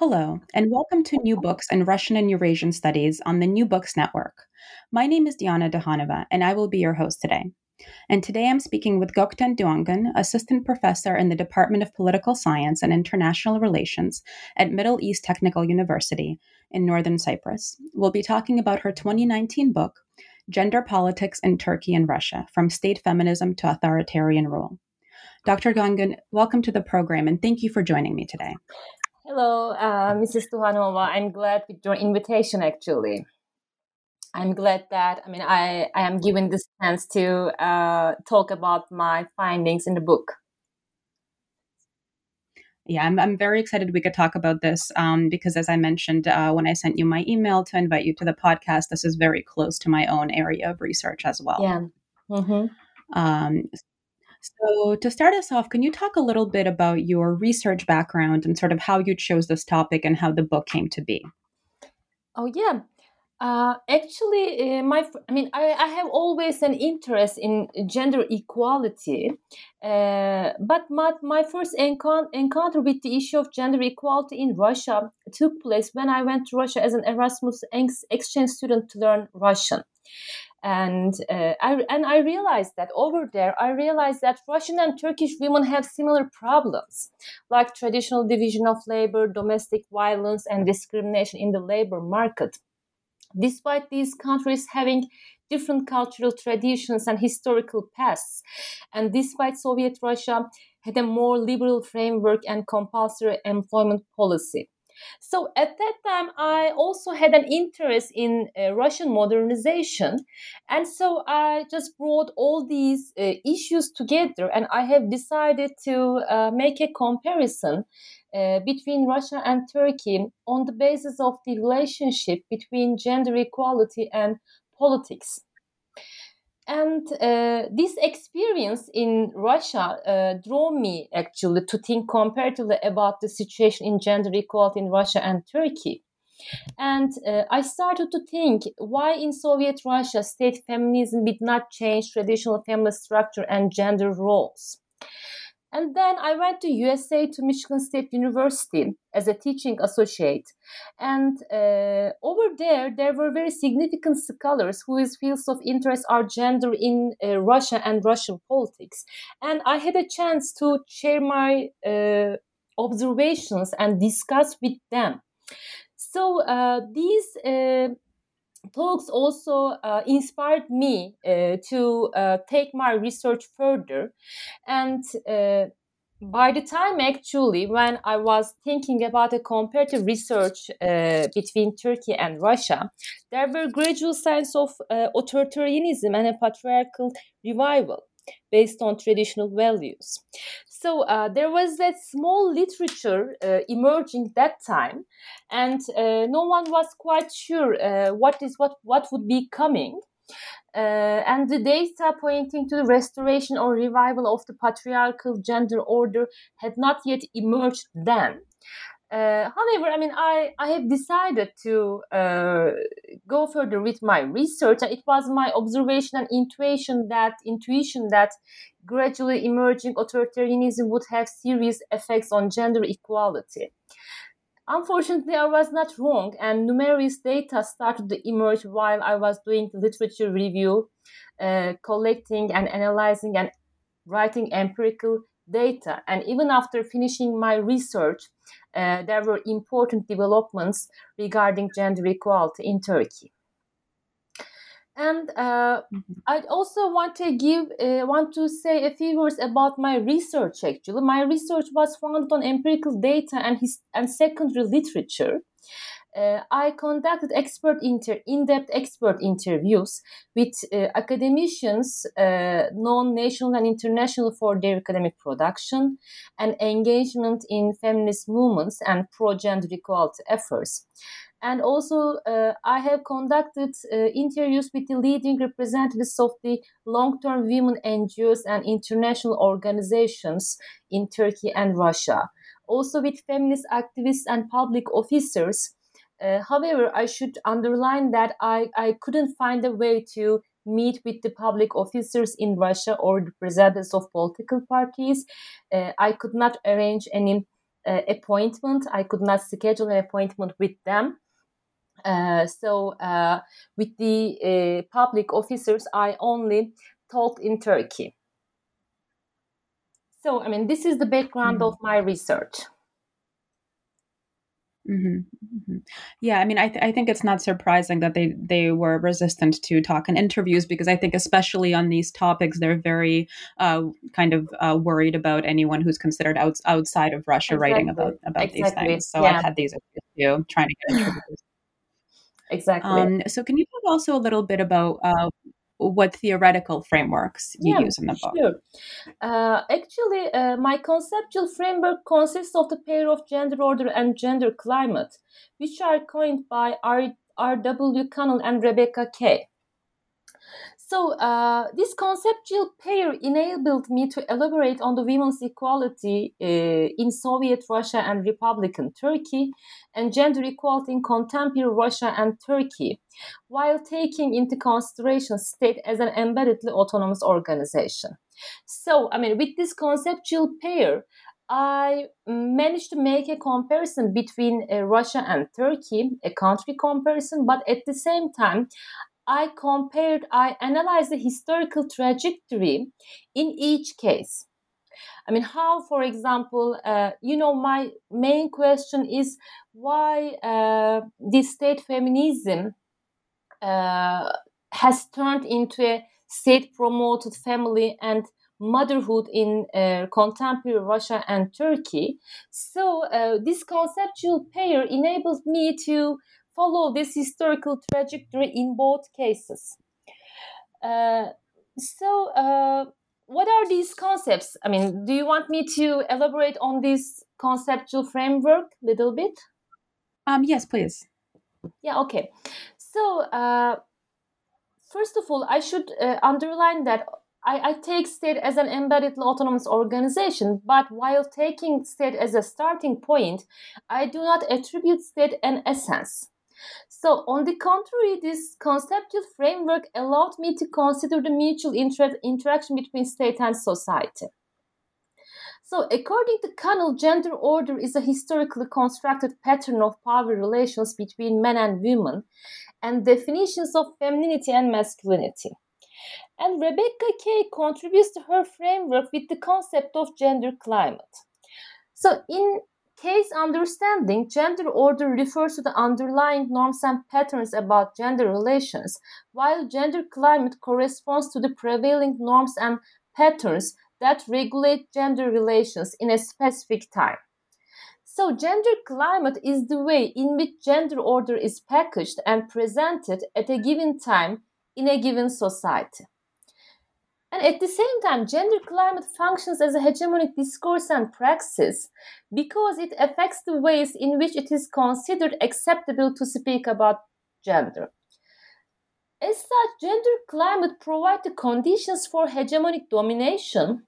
Hello, and welcome to New Books in Russian and Eurasian Studies on the New Books Network. My name is Diana Dukhanova, and I will be your host today. And today I'm speaking with Gökten Dogangün, Assistant Professor in the Department of Political Science and International Relations at Middle East Technical University in Northern Cyprus. We'll be talking about her 2019 book, Gender Politics in Turkey and Russia From State Feminism to Authoritarian Rule. Dr. Dogangün, welcome to the program, and thank you for joining me today. Hello, uh, Mrs. Tuhanova. I'm glad with your invitation, actually. I'm glad that, I mean, I, I am given this chance to uh, talk about my findings in the book. Yeah, I'm, I'm very excited we could talk about this um, because, as I mentioned uh, when I sent you my email to invite you to the podcast, this is very close to my own area of research as well. Yeah. Mm-hmm. Um, so, to start us off, can you talk a little bit about your research background and sort of how you chose this topic and how the book came to be? Oh, yeah. Uh, actually, uh, my I mean, I, I, have always an interest in gender equality, uh, but my, my first encounter, encounter with the issue of gender equality in Russia took place when I went to Russia as an Erasmus exchange student to learn Russian and uh, I and I realized that over there, I realized that Russian and Turkish women have similar problems, like traditional division of labor, domestic violence, and discrimination in the labor market. Despite these countries having different cultural traditions and historical pasts, and despite Soviet Russia had a more liberal framework and compulsory employment policy. So at that time, I also had an interest in uh, Russian modernization. And so I just brought all these uh, issues together and I have decided to uh, make a comparison uh, between Russia and Turkey on the basis of the relationship between gender equality and politics. And uh, this experience in Russia uh, drew me actually to think comparatively about the situation in gender equality in Russia and Turkey. And uh, I started to think why in Soviet Russia state feminism did not change traditional family structure and gender roles. And then I went to USA to Michigan State University as a teaching associate. And uh, over there, there were very significant scholars whose fields of interest are gender in uh, Russia and Russian politics. And I had a chance to share my uh, observations and discuss with them. So uh, these uh, talks also uh, inspired me uh, to uh, take my research further. And uh, by the time actually when i was thinking about a comparative research uh, between turkey and russia there were gradual signs of uh, authoritarianism and a patriarchal revival based on traditional values so uh, there was a small literature uh, emerging that time, and uh, no one was quite sure uh, what is what what would be coming. Uh, and the data pointing to the restoration or revival of the patriarchal gender order had not yet emerged then. Uh, however, I mean, I, I have decided to uh, go further with my research. It was my observation and intuition that intuition that gradually emerging authoritarianism would have serious effects on gender equality. Unfortunately, I was not wrong, and numerous data started to emerge while I was doing literature review, uh, collecting and analyzing and writing empirical data. And even after finishing my research, uh, there were important developments regarding gender equality in Turkey. And uh, mm-hmm. I also want to give, uh, want to say a few words about my research. Actually, my research was founded on empirical data and his and secondary literature. Uh, I conducted expert inter- in-depth expert interviews with uh, academicians uh, known national and international for their academic production and engagement in feminist movements and pro-gender equality efforts. And also, uh, I have conducted uh, interviews with the leading representatives of the long-term women NGOs and international organizations in Turkey and Russia also with feminist activists and public officers. Uh, however, I should underline that I, I couldn't find a way to meet with the public officers in Russia or the representatives of political parties. Uh, I could not arrange any uh, appointment. I could not schedule an appointment with them. Uh, so, uh, with the uh, public officers, I only talked in Turkey. So, I mean, this is the background mm-hmm. of my research. Mm-hmm. Mm-hmm. Yeah, I mean, I, th- I think it's not surprising that they they were resistant to talk in interviews because I think, especially on these topics, they're very uh, kind of uh, worried about anyone who's considered out- outside of Russia exactly. writing about about exactly. these things. So yeah. I've had these issues too, trying to get interviews. exactly. Um, so, can you talk also a little bit about uh, what theoretical frameworks you yeah, use in the book. Sure. Uh, actually, uh, my conceptual framework consists of the pair of gender order and gender climate, which are coined by R. R. W. Connell and Rebecca Kay. So, uh, this conceptual pair enabled me to elaborate on the women's equality uh, in Soviet Russia and Republican Turkey and gender equality in contemporary Russia and Turkey, while taking into consideration state as an embeddedly autonomous organization. So, I mean, with this conceptual pair, I managed to make a comparison between uh, Russia and Turkey, a country comparison, but at the same time, I compared, I analyzed the historical trajectory in each case. I mean, how, for example, uh, you know, my main question is why uh, this state feminism uh, has turned into a state promoted family and motherhood in uh, contemporary Russia and Turkey. So, uh, this conceptual pair enables me to follow this historical trajectory in both cases. Uh, so, uh, what are these concepts? I mean, do you want me to elaborate on this conceptual framework a little bit? Um, yes, please. Yeah, okay. So, uh, first of all, I should uh, underline that I, I, take state as an embedded autonomous organization, but while taking state as a starting point, I do not attribute state an essence. So, on the contrary, this conceptual framework allowed me to consider the mutual inter- interaction between state and society. So, according to Connell, gender order is a historically constructed pattern of power relations between men and women and definitions of femininity and masculinity. And Rebecca Kay contributes to her framework with the concept of gender climate. So, in Kay's understanding, gender order refers to the underlying norms and patterns about gender relations, while gender climate corresponds to the prevailing norms and patterns that regulate gender relations in a specific time. So, gender climate is the way in which gender order is packaged and presented at a given time in a given society. And at the same time, gender climate functions as a hegemonic discourse and praxis because it affects the ways in which it is considered acceptable to speak about gender. As such, gender climate provides the conditions for hegemonic domination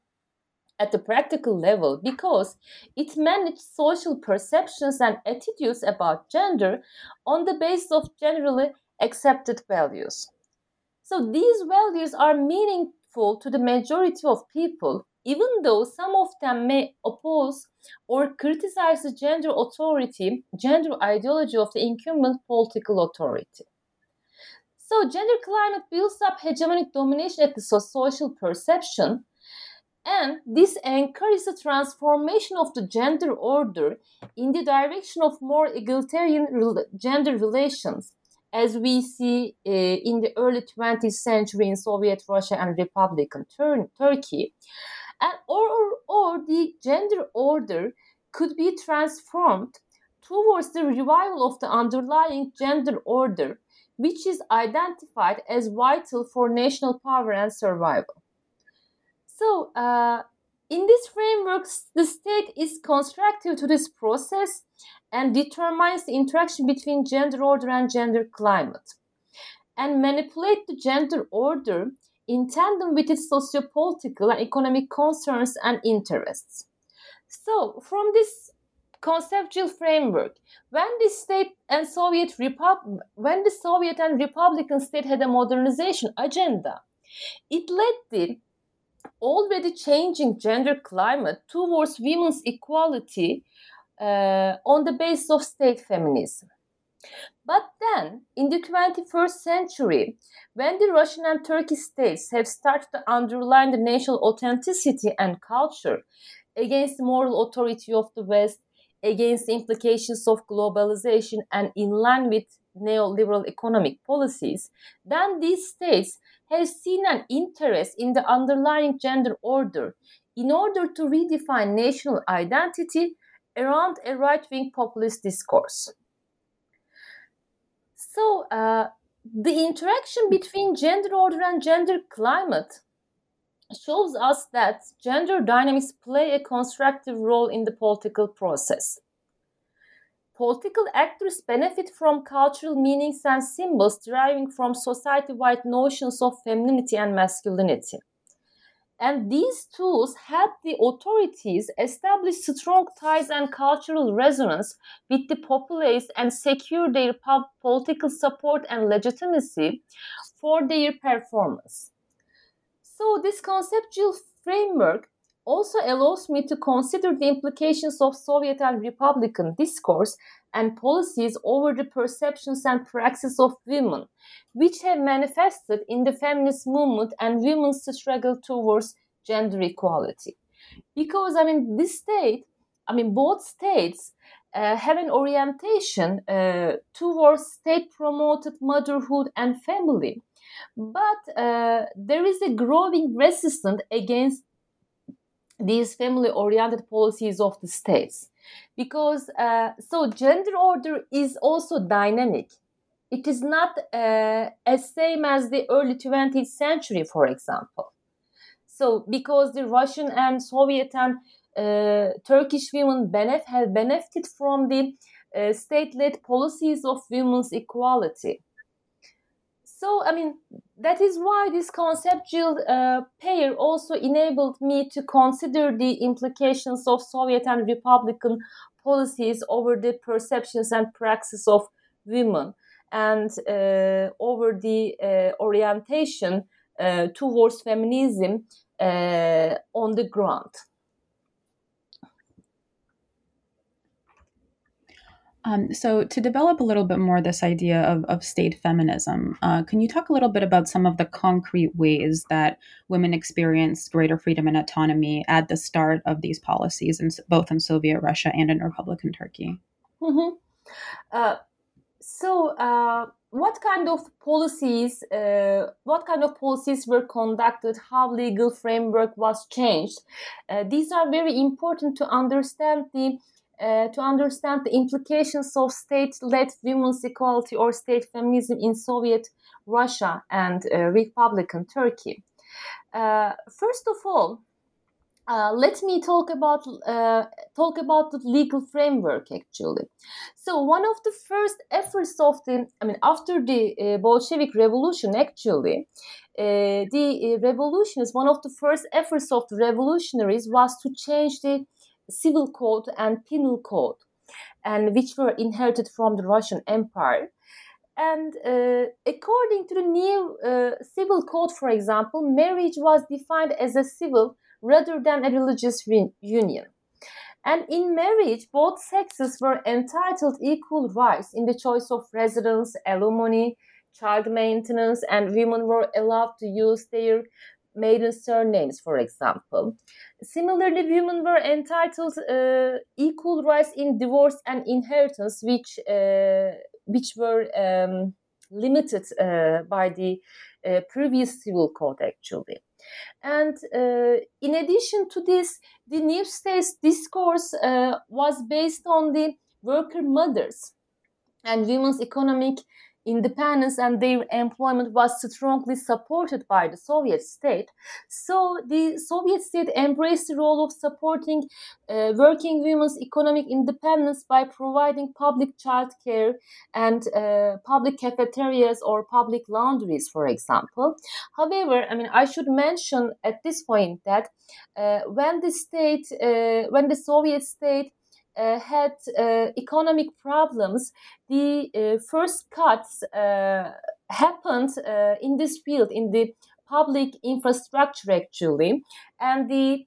at the practical level because it manages social perceptions and attitudes about gender on the basis of generally accepted values. So these values are meaning to the majority of people, even though some of them may oppose or criticize the gender authority, gender ideology of the incumbent political authority. So, gender climate builds up hegemonic domination at the social perception, and this encourages the transformation of the gender order in the direction of more egalitarian gender relations as we see uh, in the early 20th century in Soviet Russia and Republican Tur- Turkey. And, or, or, or the gender order could be transformed towards the revival of the underlying gender order, which is identified as vital for national power and survival. So, uh, in this framework, the state is constructive to this process and determines the interaction between gender order and gender climate, and manipulate the gender order in tandem with its sociopolitical and economic concerns and interests. So, from this conceptual framework, when the state and Soviet Repub- when the Soviet and Republican state had a modernization agenda, it led the already changing gender climate towards women's equality uh, on the basis of state feminism. But then, in the 21st century, when the Russian and Turkish states have started to underline the national authenticity and culture against the moral authority of the West, against the implications of globalization, and in line with neoliberal economic policies, then these states have seen an interest in the underlying gender order in order to redefine national identity around a right wing populist discourse. So, uh, the interaction between gender order and gender climate shows us that gender dynamics play a constructive role in the political process. Political actors benefit from cultural meanings and symbols deriving from society wide notions of femininity and masculinity. And these tools help the authorities establish strong ties and cultural resonance with the populace and secure their political support and legitimacy for their performance. So, this conceptual framework also allows me to consider the implications of Soviet and Republican discourse and policies over the perceptions and praxis of women, which have manifested in the feminist movement and women's struggle towards gender equality. Because, I mean, this state, I mean, both states uh, have an orientation uh, towards state promoted motherhood and family. But uh, there is a growing resistance against these family oriented policies of the states. Because uh, so gender order is also dynamic. It is not uh, as same as the early 20th century for example. So because the russian and soviet and uh, turkish women benef- have benefited from the uh, state-led policies of women's equality so, I mean, that is why this conceptual uh, pair also enabled me to consider the implications of Soviet and Republican policies over the perceptions and praxis of women and uh, over the uh, orientation uh, towards feminism uh, on the ground. Um, so, to develop a little bit more this idea of, of state feminism, uh, can you talk a little bit about some of the concrete ways that women experienced greater freedom and autonomy at the start of these policies, in, both in Soviet Russia and in Republican Turkey? Mm-hmm. Uh, so, uh, what kind of policies? Uh, what kind of policies were conducted? How legal framework was changed? Uh, these are very important to understand the uh, to understand the implications of state-led women's equality or state feminism in Soviet Russia and uh, Republican Turkey. Uh, first of all, uh, let me talk about uh, talk about the legal framework actually. So one of the first efforts of the, I mean, after the uh, Bolshevik Revolution, actually, the revolution is one of the first efforts of the revolutionaries was to change the civil code and penal code, and which were inherited from the Russian Empire. And uh, according to the new uh, civil code, for example, marriage was defined as a civil rather than a religious re- union. And in marriage, both sexes were entitled equal rights in the choice of residence, alimony, child maintenance, and women were allowed to use their maiden surnames, for example. Similarly, women were entitled uh, equal rights in divorce and inheritance, which uh, which were um, limited uh, by the uh, previous civil code, actually. And uh, in addition to this, the new state's discourse uh, was based on the worker mothers and women's economic independence and their employment was strongly supported by the Soviet state. So the Soviet state embraced the role of supporting uh, working women's economic independence by providing public child care and uh, public cafeterias or public laundries, for example. However, I mean, I should mention at this point that uh, when the state, uh, when the Soviet state had uh, economic problems, the uh, first cuts happened in this field, in the public infrastructure actually, and the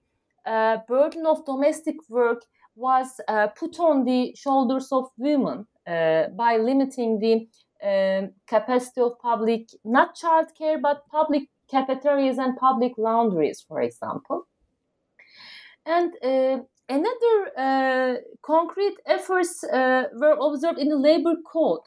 burden of domestic work was put on the shoulders of women by limiting the um, capacity of public, not childcare, but public cafeterias and public laundries, for example. And uh, Another uh, concrete efforts uh, were observed in the labor code,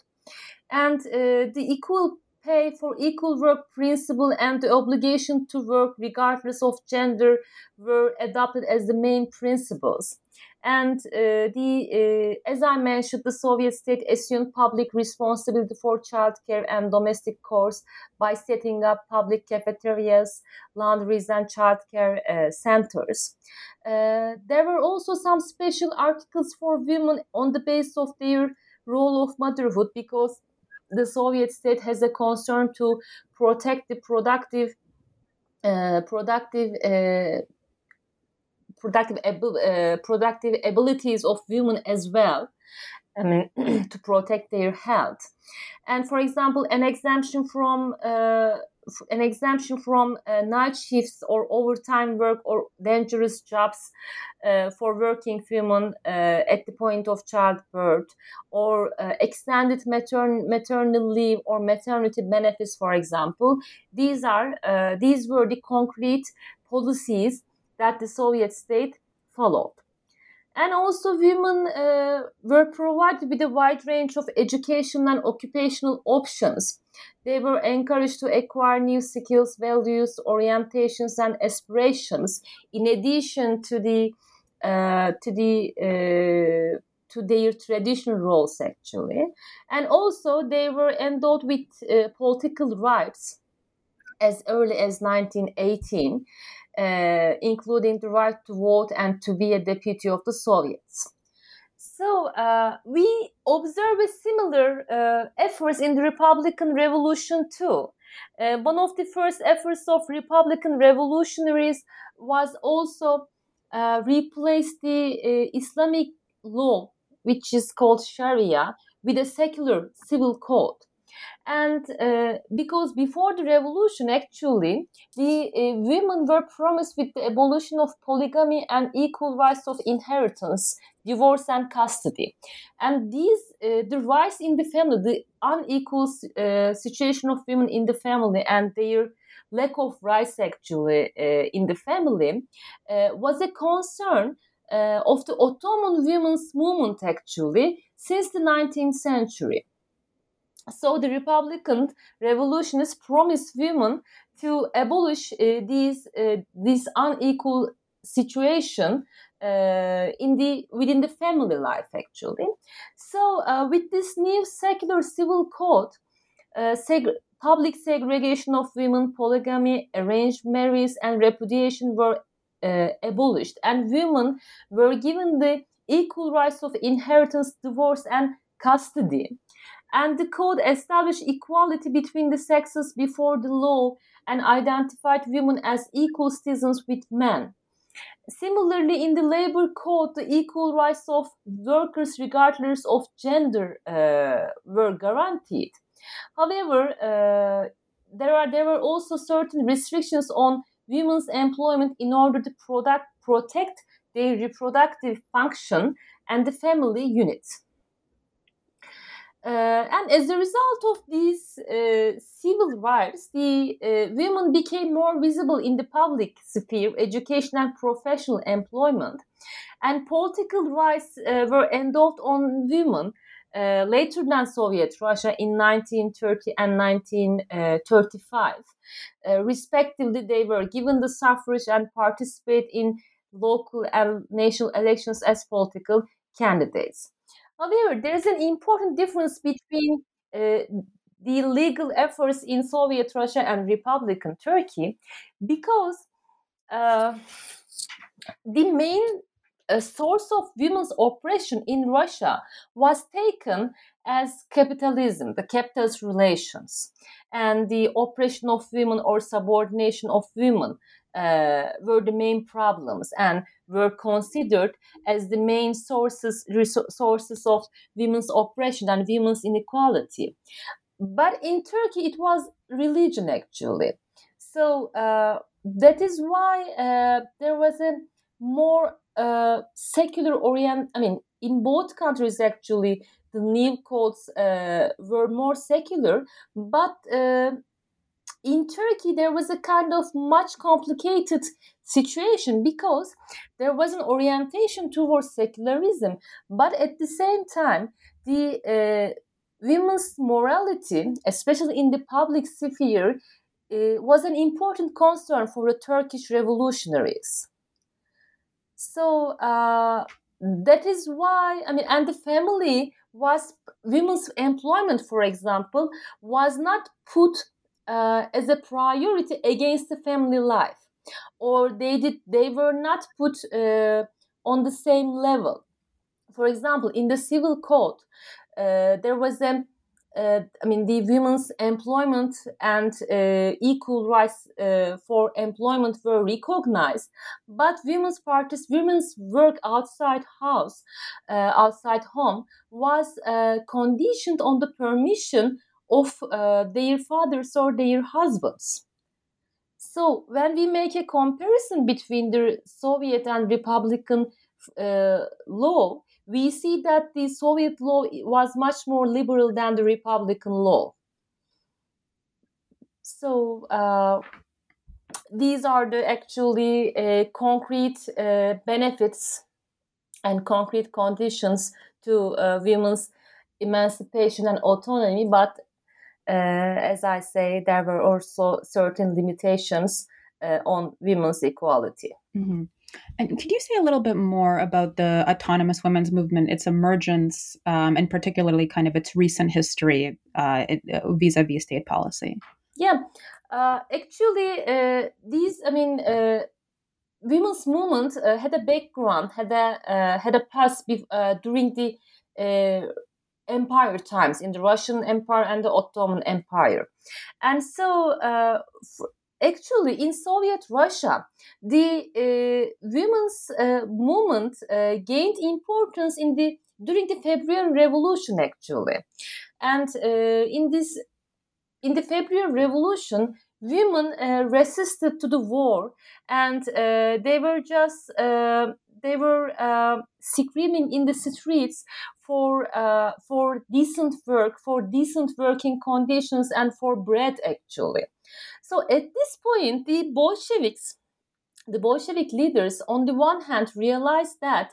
and uh, the equal pay for equal work principle and the obligation to work regardless of gender were adopted as the main principles. And uh, the, uh, as I mentioned, the Soviet state assumed public responsibility for childcare and domestic chores by setting up public cafeterias, laundries, and childcare uh, centers. Uh, there were also some special articles for women on the basis of their role of motherhood because the Soviet state has a concern to protect the productive, uh, productive productive uh, productive abilities of women as well I mean, to protect their health. And for example, an exemption from uh, an exemption from uh, night shifts or overtime work or dangerous jobs uh, for working women uh, at the point of childbirth, or uh, extended matern- maternal leave or maternity benefits, for example. These are uh, these were the concrete policies that the Soviet state followed. And also, women uh, were provided with a wide range of educational and occupational options. They were encouraged to acquire new skills, values, orientations, and aspirations, in addition to the uh, to the uh, to their traditional roles, actually. And also, they were endowed with uh, political rights as early as 1918 uh, including the right to vote and to be a deputy of the Soviets. So uh, we observe a similar uh, efforts in the Republican Revolution too. Uh, one of the first efforts of Republican revolutionaries was also uh, replace the uh, Islamic law, which is called Sharia, with a secular civil code and uh, because before the revolution actually the uh, women were promised with the abolition of polygamy and equal rights of inheritance divorce and custody. And these uh, the rise in the family the unequal uh, situation of women in the family and their lack of rights actually uh, in the family uh, was a concern of the ottoman women's movement actually since the 19th century so the Republican revolutionists promised women to abolish uh, these uh, this unequal situation uh, in the within the family life actually. So uh, with this new secular civil code, uh, seg- public segregation of women, polygamy, arranged marriages, and repudiation were uh, abolished, and women were given the equal rights of inheritance, divorce, and custody and the code established equality between the sexes before the law and identified women as equal citizens with men. Similarly, in the labor code, the equal rights of workers, regardless of gender, uh, were guaranteed. However, uh, there are there were also certain restrictions on women's employment in order to product, protect their reproductive function and the family unit. Uh, and as a result of these uh, civil rights, the uh, women became more visible in the public sphere, education and professional employment. And political rights were endowed on women uh, later than Soviet Russia in 1930 and 1935. Uh, respectively, they were given the suffrage and participate in local and national elections as political candidates. However, there is an important difference between uh, the legal efforts in Soviet Russia and Republican Turkey because uh, the main uh, source of women's oppression in Russia was taken as capitalism, the capitalist relations, and the oppression of women or subordination of women uh, were the main problems and were considered as the main sources sources of women's oppression and women's inequality. But in Turkey, it was religion actually. So uh, that is why uh, there was a more uh, secular orient. I mean, in both countries actually, the new codes uh, were more secular, but uh, in Turkey, there was a kind of much complicated situation because there was an orientation towards secularism, but at the same time, the uh, women's morality, especially in the public sphere, uh, was an important concern for the Turkish revolutionaries. So uh, that is why I mean, and the family was women's employment, for example, was not put uh, as a priority against the family life or they did they were not put uh, on the same level. For example in the civil code uh, there was a uh, I mean, the women's employment and uh, equal rights uh, for employment were recognized, but women's parties, women's work outside house, uh, outside home, was uh, conditioned on the permission of uh, their fathers or their husbands. So when we make a comparison between the Soviet and Republican uh, law, we see that the Soviet law was much more liberal than the Republican law. So uh, these are the actually uh, concrete uh, benefits and concrete conditions to uh, women's emancipation and autonomy. But as I say, there were also certain limitations uh, on women's equality. Mm-hmm. And could you say a little bit more about the autonomous women's movement, its emergence, um, and particularly kind of its recent history uh, vis a vis state policy? Yeah, uh, actually, uh, these, I mean, uh, women's movement uh, had a background, had a had a past during the empire times in the Russian Empire and the Ottoman Empire. And so, uh, actually, in Soviet Russia, the uh, women's uh, movement uh, gained importance in the during the February Revolution, actually, and uh, in this in the February Revolution, women uh, resisted to the war, and they were just they were screaming in the streets for uh, for decent work, for decent working conditions, and for bread actually. So at this point, the Bolsheviks, the Bolshevik leaders, on the one hand, realized that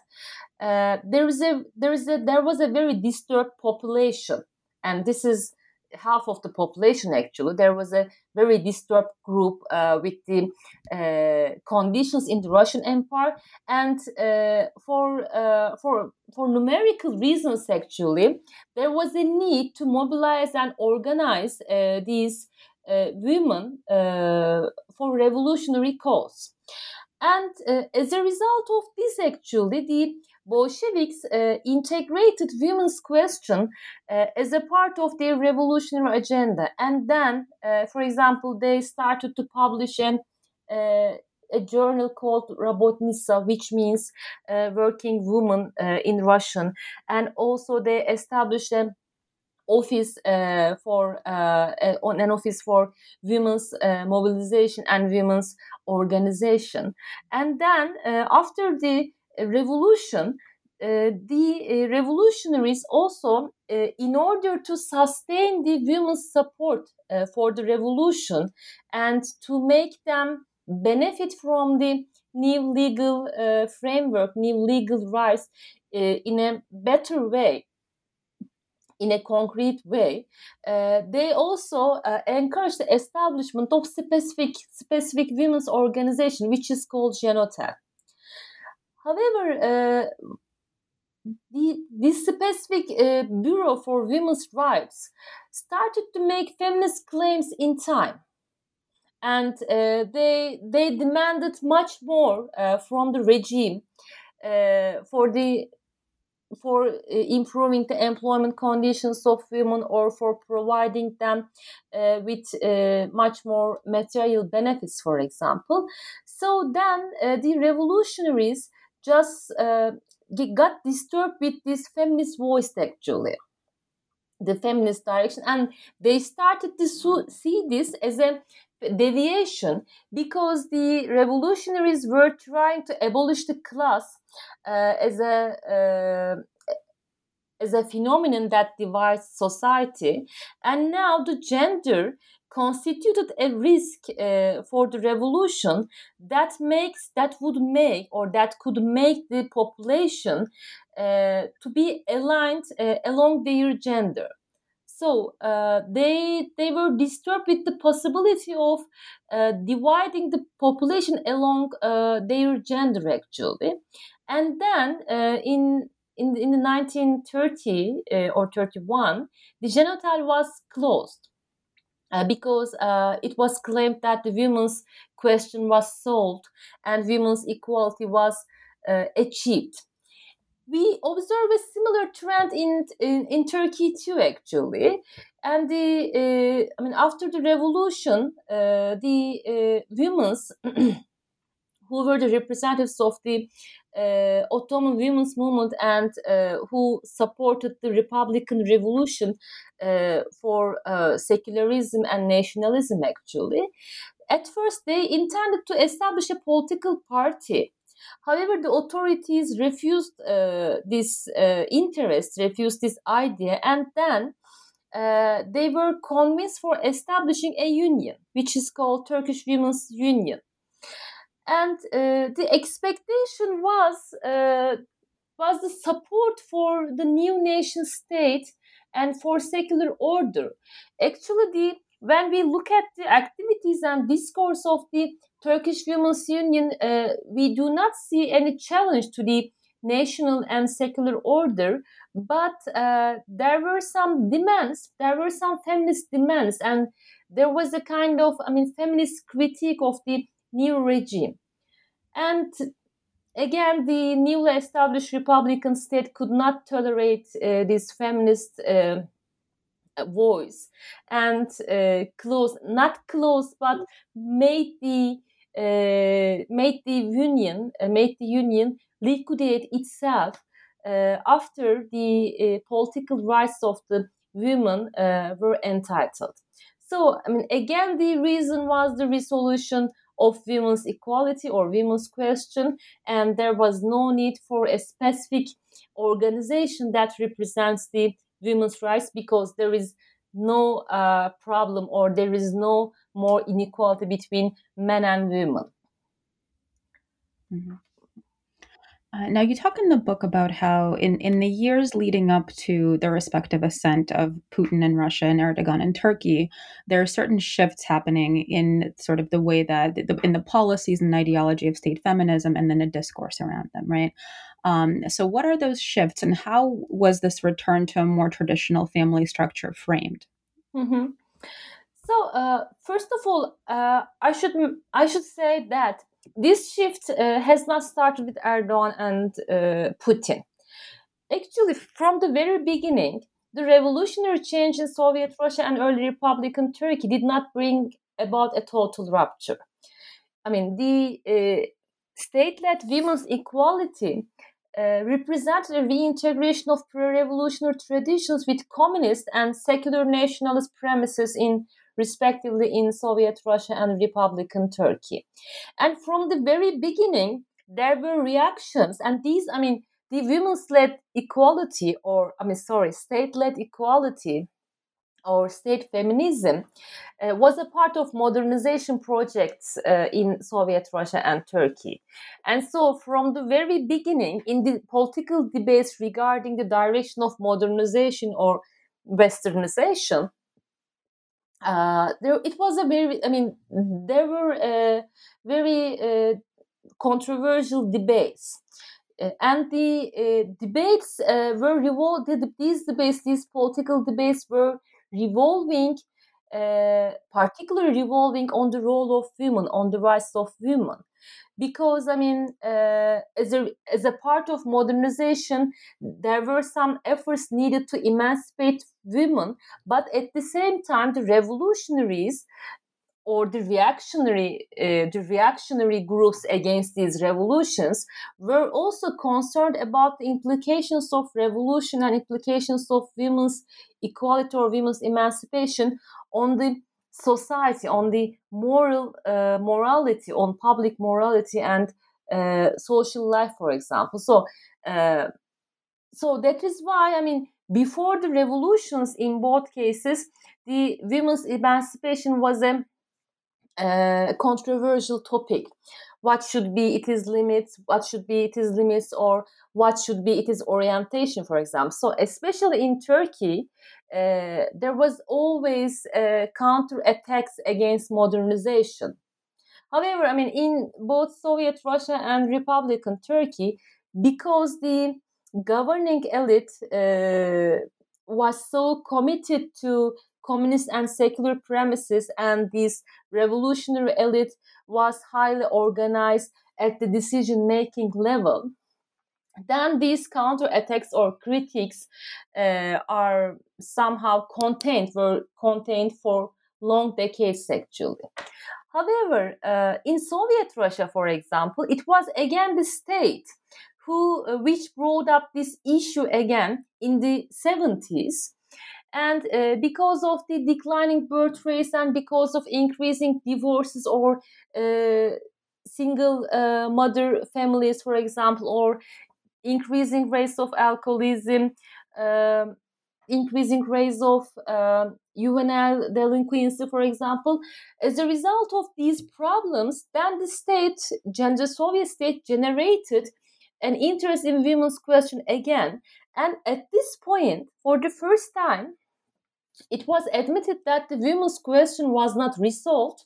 uh, there is a there is a there was a very disturbed population, and this is half of the population actually there was a very disturbed group uh, with the uh, conditions in the russian empire. And uh, for uh, for for numerical reasons actually there was a need to mobilize and organize uh, these uh, women for revolutionary cause. And as a result of this actually the Bolsheviks uh, integrated women's question uh, as a part of their revolutionary agenda. And then, uh, for example, they started to publish an, uh, a journal called Rabotnitsa, which means uh, working woman uh, in Russian. And also they established an office for an office for women's mobilization and women's organization and then after the revolution, uh, the uh, revolutionaries also, uh, in order to sustain the women's support for the revolution and to make them benefit from the new legal framework, new legal rights in a better way, in a concrete way, uh, they also uh, encourage the establishment of specific specific women's organization, which is called Zhenotdel. However, uh, the, this specific uh, Bureau for Women's Rights started to make feminist claims in time. And uh, they, they demanded much more uh, from the regime uh, for the for uh, improving the employment conditions of women or for providing them with much more material benefits, for example. So then the revolutionaries just got disturbed with this feminist voice actually. The feminist direction. And they started to see this as a deviation because the revolutionaries were trying to abolish the class uh, as a uh, as a phenomenon that divides society. And now the gender constituted a risk uh, for the revolution that makes that would make or that could make the population uh, to be aligned uh, along their gender. So uh, they they were disturbed with the possibility of uh, dividing the population along uh, their gender actually. And then in in, in the 1930 or 31 the Zhenotdel was closed uh, because uh, it was claimed that the women's question was solved and women's equality was uh, achieved. We observe a similar trend in, in, in Turkey too, actually. And the uh, I mean, after the revolution, uh, the women's who were the representatives of the uh, Ottoman women's movement and uh, who supported the Republican Revolution uh, for uh, secularism and nationalism, actually. At first, they intended to establish a political party. However, the authorities refused uh, this uh, interest, refused this idea, and then they were convinced for establishing a union, which is called Turkish Women's Union and uh, the expectation was uh, was the support for the new nation state and for secular order. Actually, the when we look at the activities and discourse of the Turkish Women's Union, uh, we do not see any challenge to the national and secular order, but uh, there were some demands, there were some feminist demands, and there was a kind of, I mean, feminist critique of the new regime. And again, the newly established Republican state could not tolerate uh, this feminist uh, voice and uh, close, not close, but made the uh, made the union, uh, made the union liquidate itself uh, after the political rights of the women were entitled. So, I mean, again, the reason was the resolution of women's equality or women's question, and there was no need for a specific organization that represents the women's rights because there is no uh, problem or there is no more inequality between men and women. Mm-hmm. Uh, now, you talk in the book about how, in, in the years leading up to the respective ascent of Putin in Russia and Erdogan in Turkey, there are certain shifts happening in sort of the way that, the, in the policies and ideology of state feminism and then the discourse around them, right? Um, so, what are those shifts, and how was this return to a more traditional family structure framed? Mm-hmm. So, uh, first of all, uh, I should I should say that this shift uh, has not started with Erdogan and uh, Putin. Actually, from the very beginning, the revolutionary change in Soviet Russia and early Republican Turkey did not bring about a total rupture. I mean, the uh, state led women's equality uh, represented a reintegration of pre revolutionary traditions with communist and secular nationalist premises in respectively in Soviet Russia and Republican Turkey. And from the very beginning, there were reactions, and these, I mean, the women's led equality, or I mean, sorry, state led equality or state feminism uh, was a part of modernization projects uh, in Soviet Russia and Turkey. And so, from the very beginning, in the political debates regarding the direction of modernization or westernization, uh, there it was a very i mean there were uh, very uh, controversial debates uh, and the uh, debates uh, were revolved. These debates, these political debates, were revolving, uh, particularly revolving on the role of women, on the rights of women. Because I mean, uh, as a as a part of modernization, there were some efforts needed to emancipate women, but at the same time, the revolutionaries or the reactionary uh, the reactionary groups against these revolutions were also concerned about the implications of revolution and implications of women's equality or women's emancipation on the society on the moral uh, morality on public morality and uh, social life for example. So uh, so that is why i mean before the revolutions in both cases the women's emancipation was a a controversial topic. What should be its limits what should be its limits or what should be its orientation for example. So especially in turkey uh, there was always uh, counter attacks against modernization. However i mean in both soviet russia and republican turkey because the governing elite uh, was so committed to communist and secular premises, and this revolutionary elite was highly organized at the decision making level. Then these counterattacks or critiques uh, are somehow contained, were contained for long decades actually. However, uh, in Soviet Russia, for example, it was again the state who, uh, which brought up this issue again in the 70s and uh, because of the declining birth rates and because of increasing divorces or uh, single uh, mother families for example or increasing rates of alcoholism um, increasing rates of um, juvenile delinquency for example as a result of these problems then the state gender soviet state generated an interest in women's question again. And at this point for the first time it was admitted that the women's question was not resolved.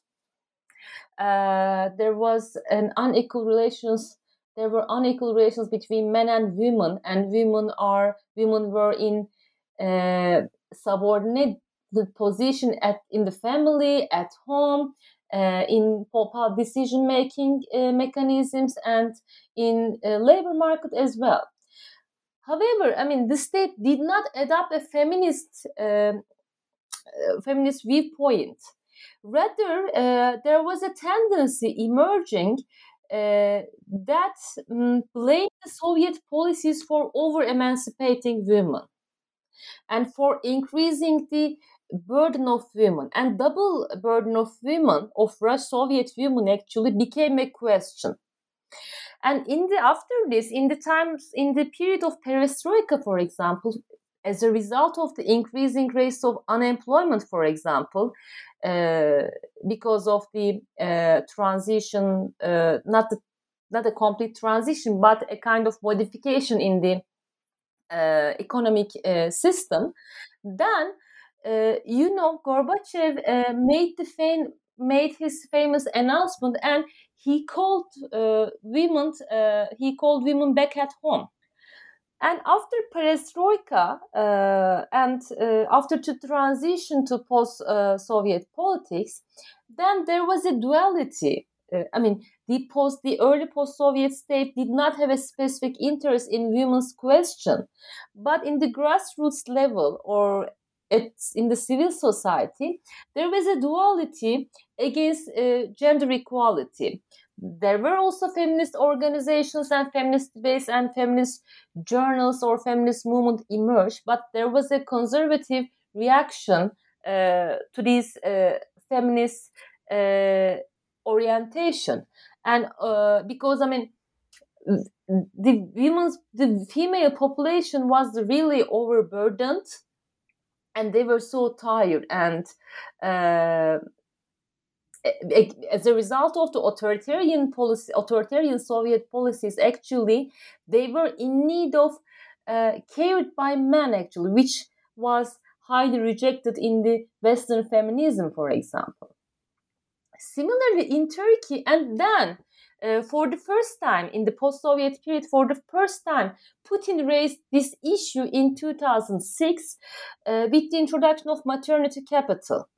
Uh, there was an unequal relations. There were unequal relations between men and women, and women are women were in uh, subordinate position at in the family, at home, uh, in decision making uh, mechanisms, and in uh, labor market as well. However, I mean, the state did not adopt a feminist um, feminist viewpoint. Rather, uh, there was a tendency emerging uh, that um, blamed the Soviet policies for over emancipating women and for increasing the burden of women and double burden of women of Russian Soviet women actually became a question. And in the after this, in the times in the period of perestroika, for example, as a result of the increasing rates of unemployment, for example, uh, because of the uh, transition, uh, not the, not a complete transition, but a kind of modification in the uh, economic uh, system, then uh, you know Gorbachev made the fam- made his famous announcement, and he called women he called women back at home and after perestroika uh, and uh, after the transition to post-Soviet uh, politics, then there was a duality. Uh, I mean, the post, the early post-Soviet state did not have a specific interest in women's question, but in the grassroots level or in the civil society, there was a duality against uh, gender equality there were also feminist organizations and feminist debates and feminist journals or feminist movement emerged, but there was a conservative reaction uh, to this uh, feminist uh, orientation. And uh, because, I mean, the women's, the female population was really overburdened and they were so tired and uh, as a result of the authoritarian policy, authoritarian Soviet policies, actually, they were in need of uh, cared by men, actually, which was highly rejected in the Western feminism, for example. Similarly, in Turkey, and then uh, for the first time in the post-Soviet period, for the first time, Putin raised this issue in 2006 uh, with the introduction of maternity capital.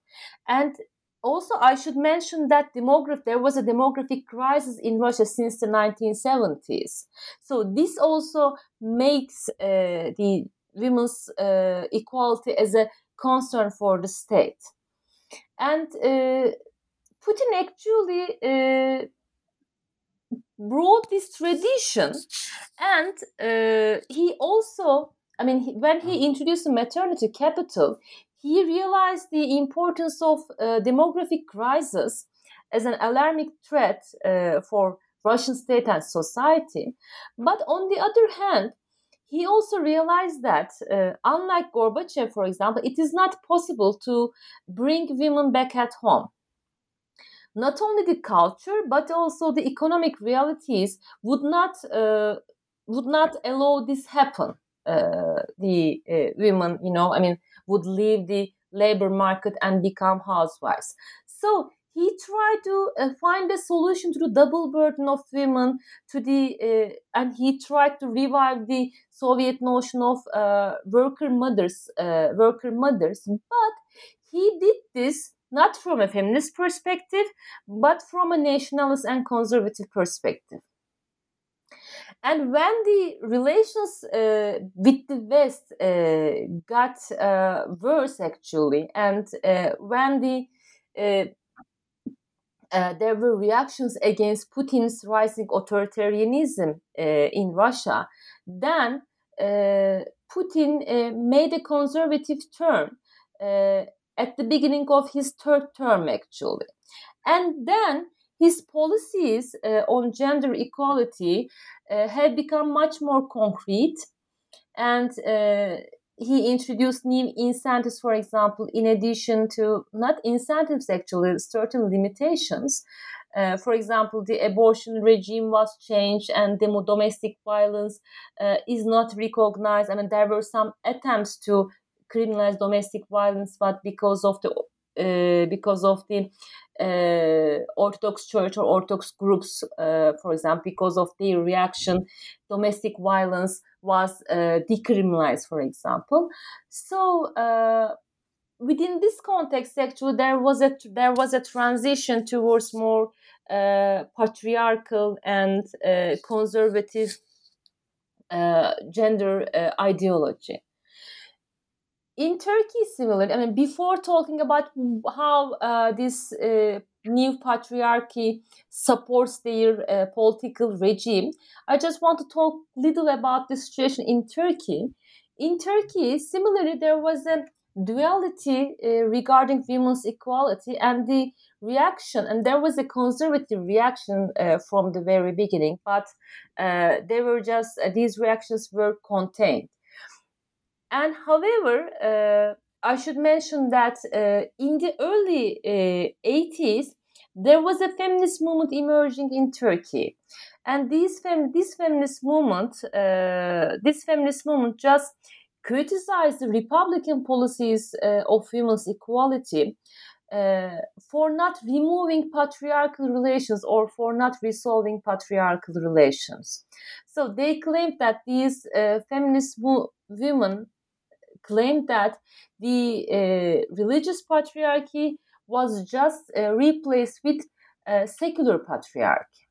And also, I should mention that demograph there was a demographic crisis in Russia since the 1970s. So this also makes uh, the women's uh, equality as a concern for the state. And uh, Putin actually uh, brought this tradition, and uh, he also, I mean, when he introduced the maternity capital, he realized the importance of uh, demographic crisis as an alarming threat uh, for Russian state and society. But on the other hand, he also realized that, uh, unlike Gorbachev, for example, it is not possible to bring women back at home. Not only the culture, but also the economic realities would not uh, would not allow this happen. Uh, the uh, women, you know, I mean, would leave the labor market and become housewives. So he tried to uh, find a solution to the double burden of women to the uh, and he tried to revive the soviet notion of uh, worker mothers uh, worker mothers but he did this not from a feminist perspective but from a nationalist and conservative perspective and when the relations uh, with the West uh, got uh, worse, actually, and uh, when the uh, uh, there were reactions against Putin's rising authoritarianism in Russia, then Putin made a conservative turn at the beginning of his third term, actually. And then his policies uh, on gender equality uh, have become much more concrete and uh, he introduced new incentives for example in addition to not incentives actually certain limitations uh, for example, the abortion regime was changed and the domestic violence uh, is not recognized. I mean, there were some attempts to criminalize domestic violence, but because of the because of the uh, Orthodox Church or Orthodox groups, uh, for example, because of their reaction, domestic violence was uh, decriminalized, for example. So uh, within this context, actually, there was a there was a transition towards more uh, patriarchal and uh, conservative gender ideology in Turkey, similarly, I mean, before talking about how uh, this uh, new patriarchy supports their uh, political regime, I just want to talk little about the situation in Turkey. In Turkey, similarly, there was a duality uh, regarding women's equality and the reaction, and there was a conservative reaction uh, from the very beginning, but uh, they were just these reactions were contained and however, uh, I should mention that uh, in the early uh, 80s, there was a feminist movement emerging in Turkey. And this, fem- this feminist movement, uh, this feminist movement just criticized the Republican policies uh, of women's equality uh, for not removing patriarchal relations or for not resolving patriarchal relations. So they claimed that these uh, feminist women claimed that the uh, religious patriarchy was just uh, replaced with uh, secular patriarchy.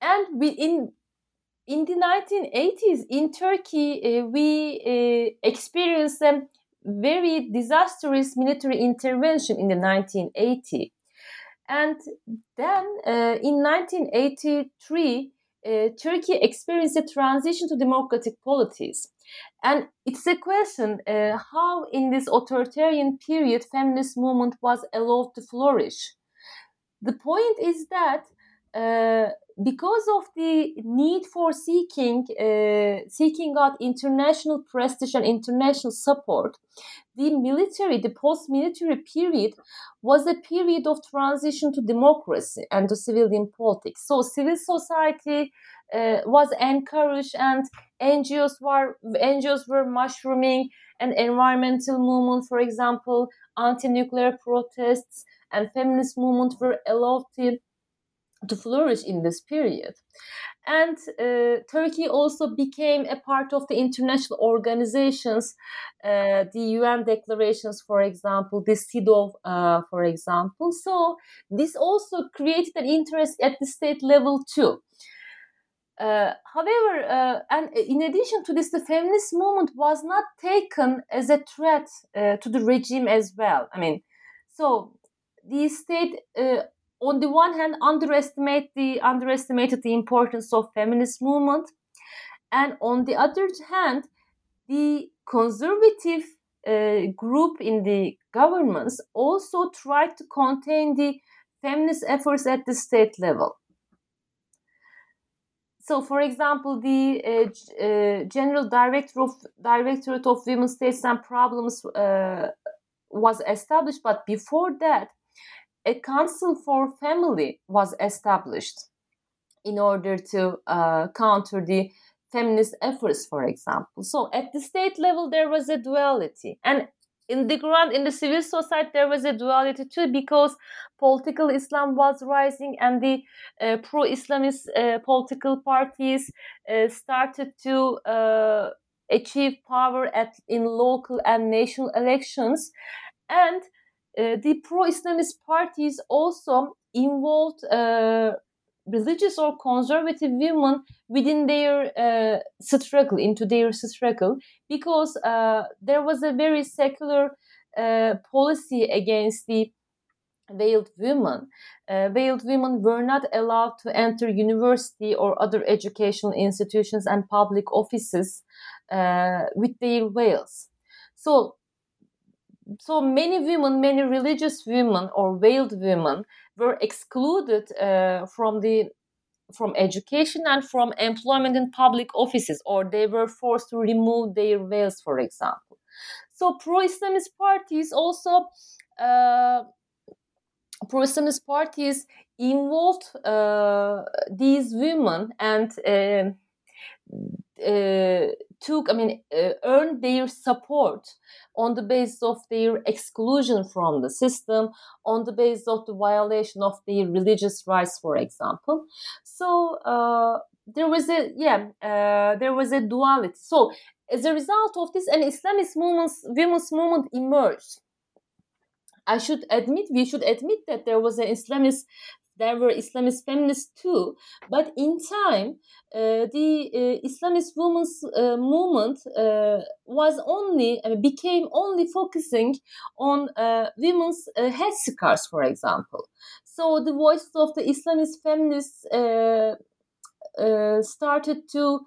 And we, in the 1980s in Turkey, uh, we uh, experienced a very disastrous military intervention in the 1980s. And then in 1983, Turkey experienced a transition to democratic policies. And it's a question uh, how, in this authoritarian period, feminist movement was allowed to flourish. The point is that uh, because of the need for seeking uh, seeking out international prestige and international support, the military, the post-military period, was a period of transition to democracy and to civilian politics. So civil society uh, was encouraged and NGOs were NGOs were mushrooming and environmental movement, for example, anti-nuclear protests and feminist movement were allowed to to flourish in this period. And uh, Turkey also became a part of the international organizations, uh, the UN declarations, for example, the CEDAW, uh, for example. So this also created an interest at the state level too. Uh, however, uh, and in addition to this, the feminist movement was not taken as a threat uh, to the regime as well. I mean, so the state on the one hand underestimate the underestimated the importance of feminist movement. And on the other hand the conservative uh, group in the governments also tried to contain the feminist efforts at the state level. So for example the uh, uh, general director of directorate of women's states and problems uh, was established but before that a council for family was established in order to uh, counter the feminist efforts, for example. So at the state level, there was a duality. And in the ground, in the civil society, there was a duality too, because political Islam was rising and the uh, pro Islamist uh, political parties uh, started to uh, achieve power at, in local and national elections. And the pro-Islamist parties also involved uh, religious or conservative women within their uh, struggle, into their struggle, because uh, there was a very secular uh, policy against the veiled women. Uh, veiled women were not allowed to enter university or other educational institutions and public offices with their veils. So so many women, many religious women or veiled women were excluded uh, from the from education and from employment in public offices, or they were forced to remove their veils, for example. So pro-Islamist parties also uh, pro-Islamist parties involved uh, these women and uh, uh, took, I mean, uh, earned their support on the basis of their exclusion from the system, on the basis of the violation of their religious rights, for example. So uh, there was a yeah, uh, there was a duality. So as a result of this, an Islamist movement, women's movement emerged. I should admit, we should admit that there was an Islamist there were Islamist feminists too. But in time, uh, the uh, Islamist women's uh, movement uh, was only became only focusing on uh, women's uh, headscarves, for example. So the voices of the Islamist feminists started to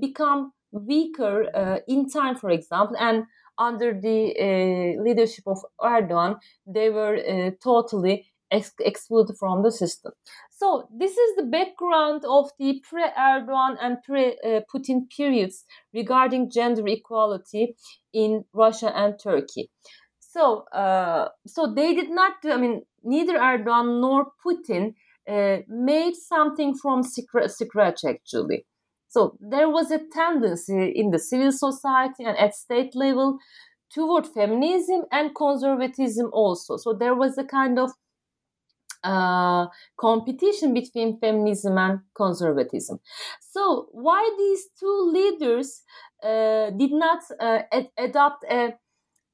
become weaker in time, for example, and under the leadership of Erdogan, they were totally ex- excluded from the system. So this is the background of the pre-Erdogan and pre-Putin periods regarding gender equality in Russia and Turkey. So, uh, so they did not do. I mean, neither Erdogan nor Putin uh, made something from scratch actually. So there was a tendency in the civil society and at state level toward feminism and conservatism also. So there was a kind of uh, competition between feminism and conservatism. So, why these two leaders uh, did not uh, ad- adopt a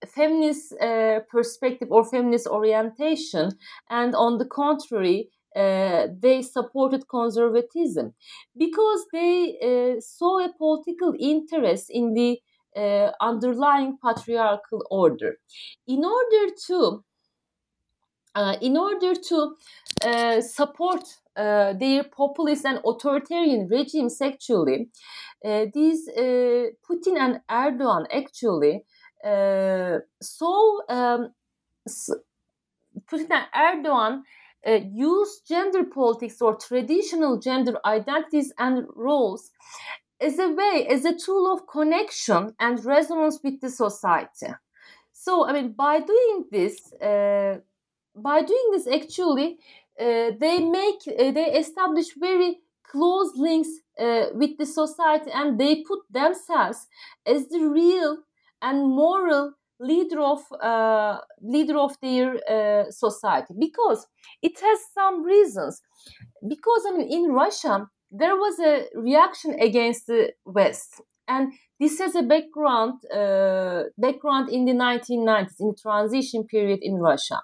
feminist uh, perspective or feminist orientation, and on the contrary, uh, they supported conservatism because they saw a political interest in the underlying patriarchal order. In order to uh, in order to uh, support uh, their populist and authoritarian regimes, actually, uh, these uh, Putin and Erdogan actually uh, saw um, Putin and Erdogan uh, use gender politics or traditional gender identities and roles as a way, as a tool of connection and resonance with the society. So, I mean, by doing this, uh, by doing this actually uh, they make uh, they establish very close links uh, with the society and they put themselves as the real and moral leader of uh, leader of their uh, society. Because it has some reasons. Because I mean in Russia there was a reaction against the West. And this has a background uh, background in the 1990s in the transition period in Russia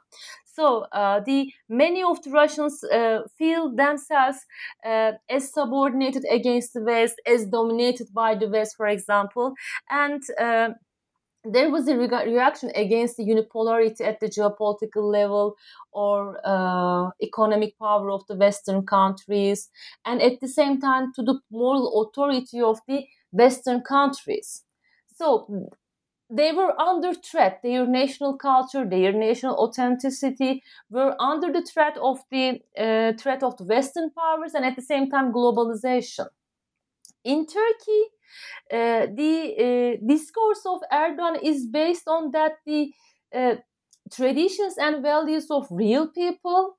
so uh, the many of the Russians uh, feel themselves uh, as subordinated against the West, as dominated by the West, for example, and there was a re- reaction against the unipolarity at the geopolitical level or uh, economic power of the Western countries, and at the same time to the moral authority of the Western countries. So they were under threat. Their national culture, their national authenticity were under the threat of the uh, threat of the Western powers, and at the same time globalization. In Turkey, uh, the uh, discourse of Erdogan is based on that the uh, traditions and values of real people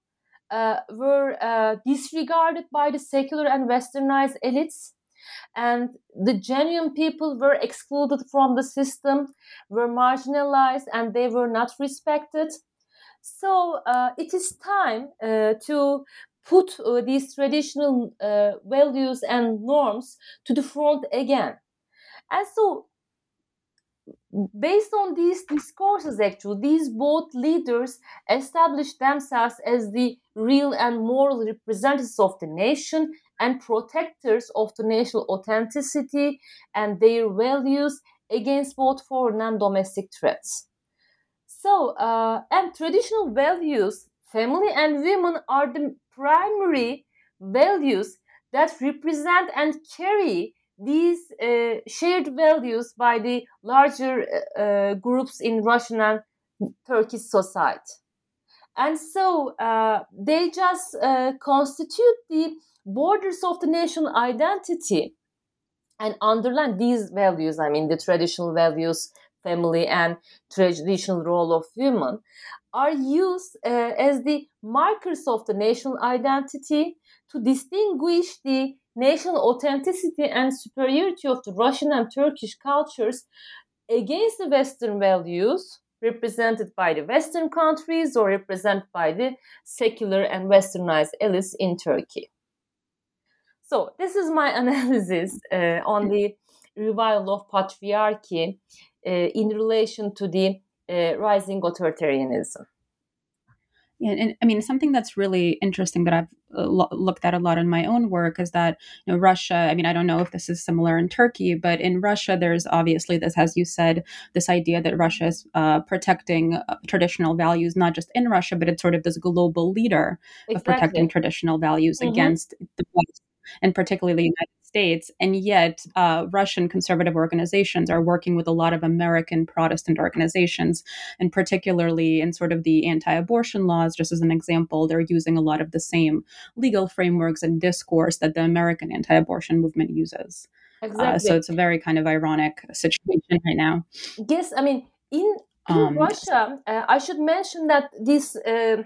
uh, were uh, disregarded by the secular and westernized elites and the genuine people were excluded from the system were marginalized and they were not respected. So uh, it is time uh, to put uh, these traditional uh, values and norms to the front again. And so based on these discourses actually these both leaders established themselves as the real and moral representatives of the nation and protectors of the national authenticity and their values against both foreign and domestic threats. So, uh, and traditional values, family and women are the primary values that represent and carry these uh, shared values by the larger uh, uh groups in Russian and Turkish society. And so uh, they just uh, constitute the borders of the national identity and underline these values i mean the traditional values family and traditional role of women are used uh, as the markers of the national identity to distinguish the national authenticity and superiority of the russian and turkish cultures against the western values represented by the western countries or represented by the secular and westernized elites in turkey so this is my analysis uh, on the revival of patriarchy uh, in relation to the uh, rising authoritarianism. Yeah, and I mean something that's really interesting that I've uh, lo- looked at a lot in my own work is that you know Russia. I mean, I don't know if this is similar in Turkey, but in Russia, there's obviously this, as you said, this idea that Russia is uh, protecting uh, traditional values, not just in Russia, but it's sort of this global leader exactly. of protecting traditional values mm-hmm. against the West and particularly the United States. And yet, uh, Russian conservative organizations are working with a lot of American Protestant organizations, and particularly in sort of the anti abortion laws, just as an example, they're using a lot of the same legal frameworks and discourse that the American anti abortion movement uses. Exactly. Uh, so it's a very kind of ironic situation right now. Yes, I mean, in, in um, Russia, uh, I should mention that this uh,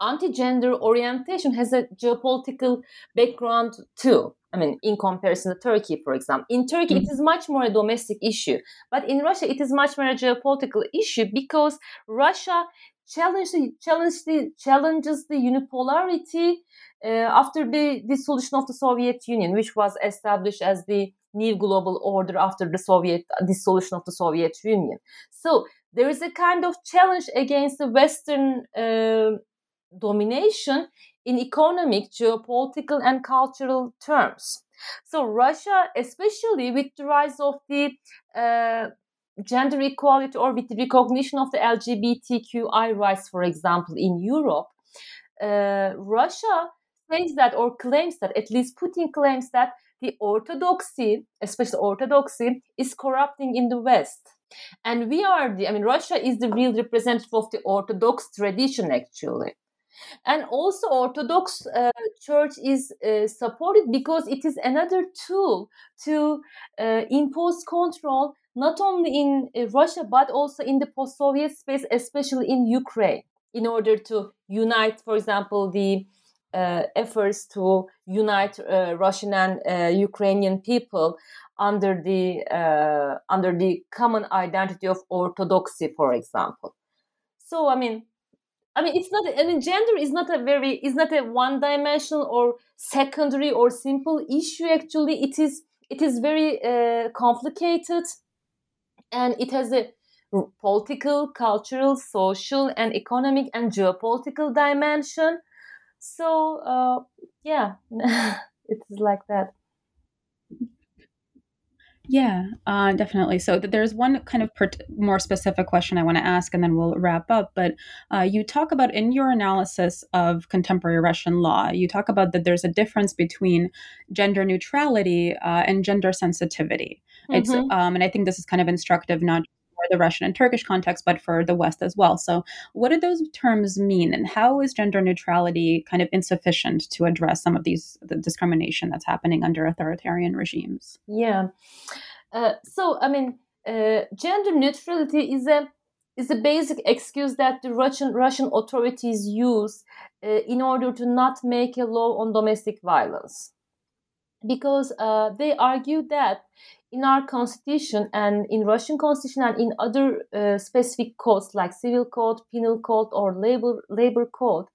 anti-gender orientation has a geopolitical background too. I mean, in comparison to Turkey, for example. In Turkey, mm-hmm. it is much more a domestic issue. But in Russia, it is much more a geopolitical issue because Russia challenge the, challenge the, challenges the unipolarity uh, after the dissolution of the Soviet Union, which was established as the new global order after the Soviet dissolution of the Soviet Union. So there is a kind of challenge against the Western uh, domination in economic, geopolitical, and cultural terms. So, Russia, especially with the rise of the uh, gender equality or with the recognition of the LGBTQI rights, for example, in Europe, uh, Russia says that or claims that, at least Putin claims that the orthodoxy, especially orthodoxy, is corrupting in the West. And we are the, I mean, Russia is the real representative of the Orthodox tradition, actually and also orthodox uh, church is uh, supported because it is another tool to uh, impose control not only in uh, russia but also in the post-soviet space especially in ukraine in order to unite for example the uh, efforts to unite uh, Russian and Ukrainian people under the under the common identity of orthodoxy, for example. So I mean, I mean, it's not. I mean, gender is not a very is not a one dimensional or secondary or simple issue. Actually, it is it is very uh, complicated, and it has a political, cultural, social, and economic and geopolitical dimension. So uh, yeah, it's like that. Yeah, uh, definitely. So there's one kind of per- more specific question I want to ask, and then we'll wrap up. But uh, you talk about in your analysis of contemporary Russian law, you talk about that there's a difference between gender neutrality uh, and gender sensitivity. Mm-hmm. It's um, and I think this is kind of instructive, not the Russian and Turkish context, but for the West as well. So, what do those terms mean, and how is gender neutrality kind of insufficient to address some of these the discrimination that's happening under authoritarian regimes? Yeah. Uh, so, I mean, uh, gender neutrality is a is a basic excuse that the Russian Russian authorities use uh, in order to not make a law on domestic violence, because uh, they argue that in our constitution and in Russian constitution and in other uh, specific codes like civil code, penal code, or labor labor code,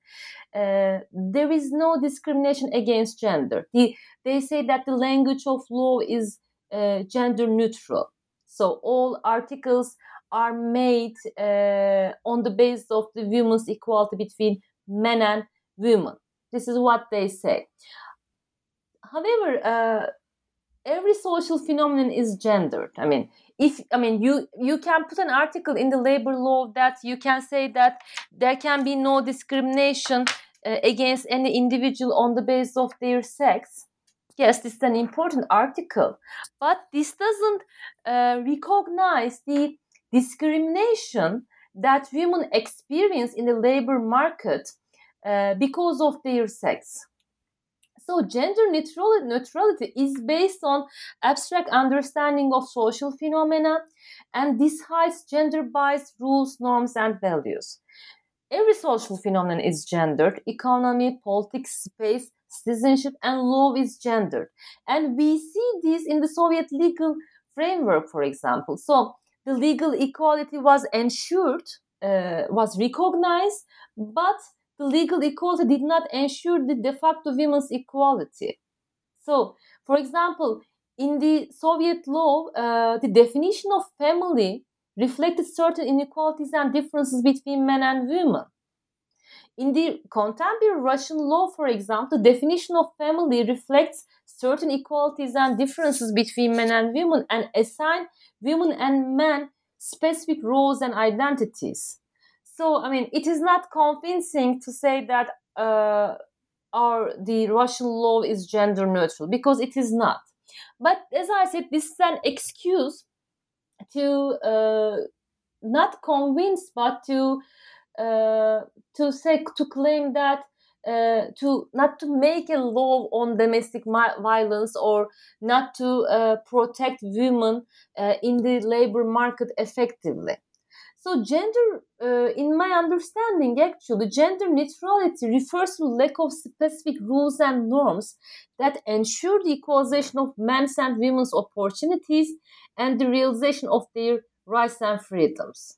uh, there is no discrimination against gender. The, they say that the language of law is uh, gender neutral. So all articles are made uh, on the basis of the women's equality between men and women. This is what they say. However, uh, every social phenomenon is gendered. I mean if i mean you you can put an article in the labor law that you can say that there can be no discrimination uh, against any individual on the basis of their sex. Yes this is an important article but this doesn't uh, recognize the discrimination that women experience in the labor market uh, because of their sex so gender neutrality is based on abstract understanding of social phenomena and this hides gender-biased rules, norms, and values. Every social phenomenon is gendered. Economy, politics, space, citizenship, and law is gendered. And we see this in the Soviet legal framework, for example. So the legal equality was ensured, uh, was recognized, but the legal equality did not ensure the de facto women's equality. So, for example, in the Soviet law, uh, the definition of family reflected certain inequalities and differences between men and women. In the contemporary Russian law, for example, the definition of family reflects certain equalities and differences between men and women and assign women and men specific roles and identities. So, I mean, it is not convincing to say that uh, our the Russian law is gender neutral because it is not. But as I said, this is an excuse to uh, not convince, but to uh, to say to claim that uh, to not to make a law on domestic violence or not to uh, protect women uh, in the labor market effectively. So, gender, uh, in my understanding, actually, gender neutrality refers to lack of specific rules and norms that ensure the equalization of men's and women's opportunities and the realization of their rights and freedoms.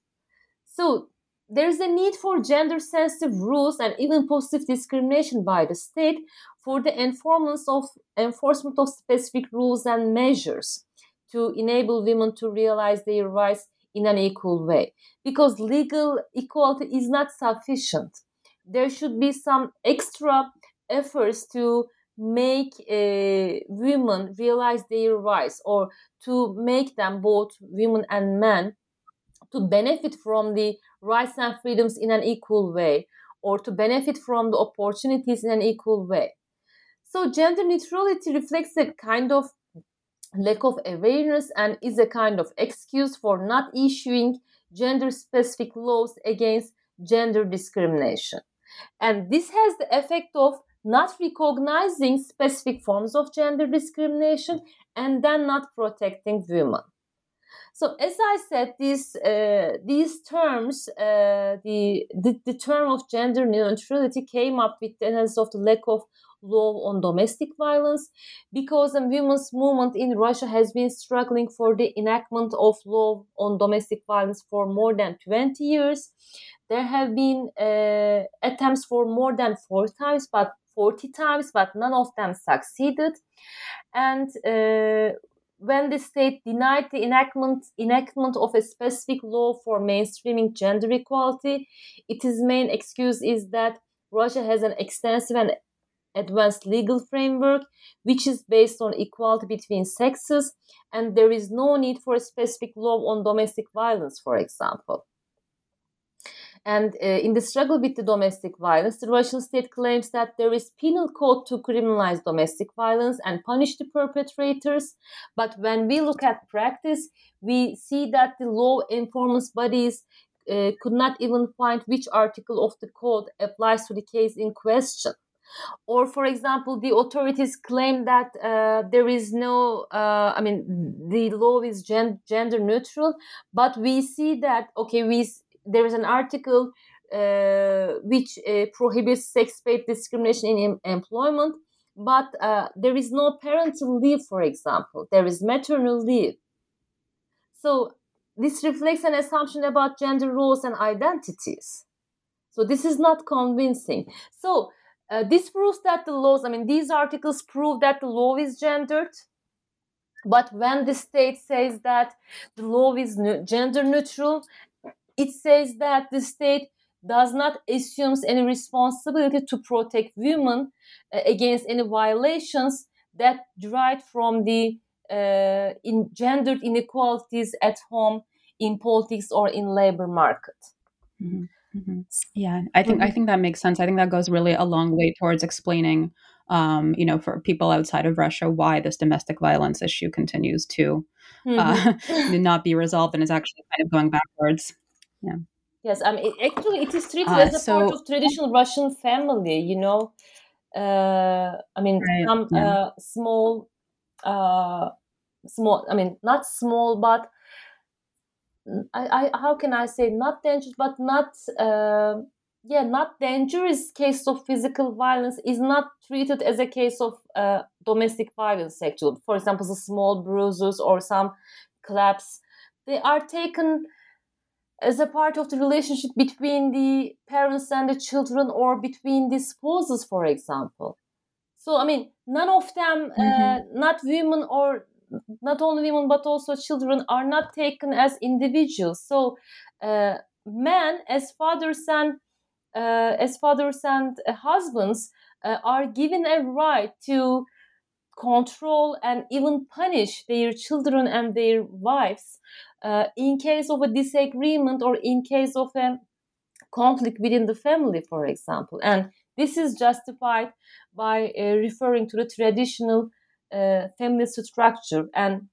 So, there is a need for gender sensitive rules and even positive discrimination by the state for the enforcement of, enforcement of specific rules and measures to enable women to realize their rights in an equal way because legal equality is not sufficient. There should be some extra efforts to make uh, women realize their rights or to make them both women and men to benefit from the rights and freedoms in an equal way or to benefit from the opportunities in an equal way. So, gender neutrality reflects a kind of lack of awareness and is a kind of excuse for not issuing gender specific laws against gender discrimination. And this has the effect of not recognizing specific forms of gender discrimination and then not protecting women. So as I said, these uh, these terms, uh, the, the, the term of gender neutrality came up with the analysis of the lack of law on domestic violence because the women's movement in Russia has been struggling for the enactment of law on domestic violence for more than 20 years. There have been uh, attempts for more than four times, but 40 times, but none of them succeeded. And uh, when the state denied the enactment enactment of a specific law for mainstreaming gender equality, its main excuse is that Russia has an extensive and advanced legal framework which is based on equality between sexes and there is no need for a specific law on domestic violence for example and uh, in the struggle with the domestic violence, the Russian state claims that there is penal code to criminalize domestic violence and punish the perpetrators. But when we look at practice, we see that the law enforcement bodies uh, could not even find which article of the code applies to the case in question. Or, for example, the authorities claim that uh, there is no, uh, I mean, the law is gen- gender neutral, but we see that, okay, we there is an article uh, which uh, prohibits sex-based discrimination in em- employment, but uh, there is no parental leave, for example. There is maternal leave. So this reflects an assumption about gender roles and identities. So this is not convincing. So uh, this proves that the laws, I mean, these articles prove that the law is gendered. But when the state says that the law is ne- gender neutral it says that the state does not assumes any responsibility to protect women uh, against any violations that derive from the uh, in gendered inequalities at home in politics or in labor market mm-hmm. Mm-hmm. yeah i think mm-hmm. i think that makes sense i think that goes really a long way towards explaining um, you know for people outside of russia why this domestic violence issue continues to uh, mm-hmm. not be resolved and is actually kind of going backwards yeah yes i mean it, actually it is treated uh, as a so, part of traditional russian family you know uh, i mean right, some yeah. uh, small uh, small i mean not small but I, I how can i say not dangerous but not uh, yeah not dangerous case of physical violence is not treated as a case of uh, domestic violence actually for example the small bruises or some claps they are taken as a part of the relationship between the parents and the children or between the spouses for example so i mean none of them uh, mm-hmm. uh, not women or not only women but also children are not taken as individuals so uh, men as fathers and uh, as fathers and husbands uh, are given a right to control and even punish their children and their wives uh, in case of a disagreement or in case of a conflict within the family, for example. And this is justified by uh, referring to the traditional uh, family structure. And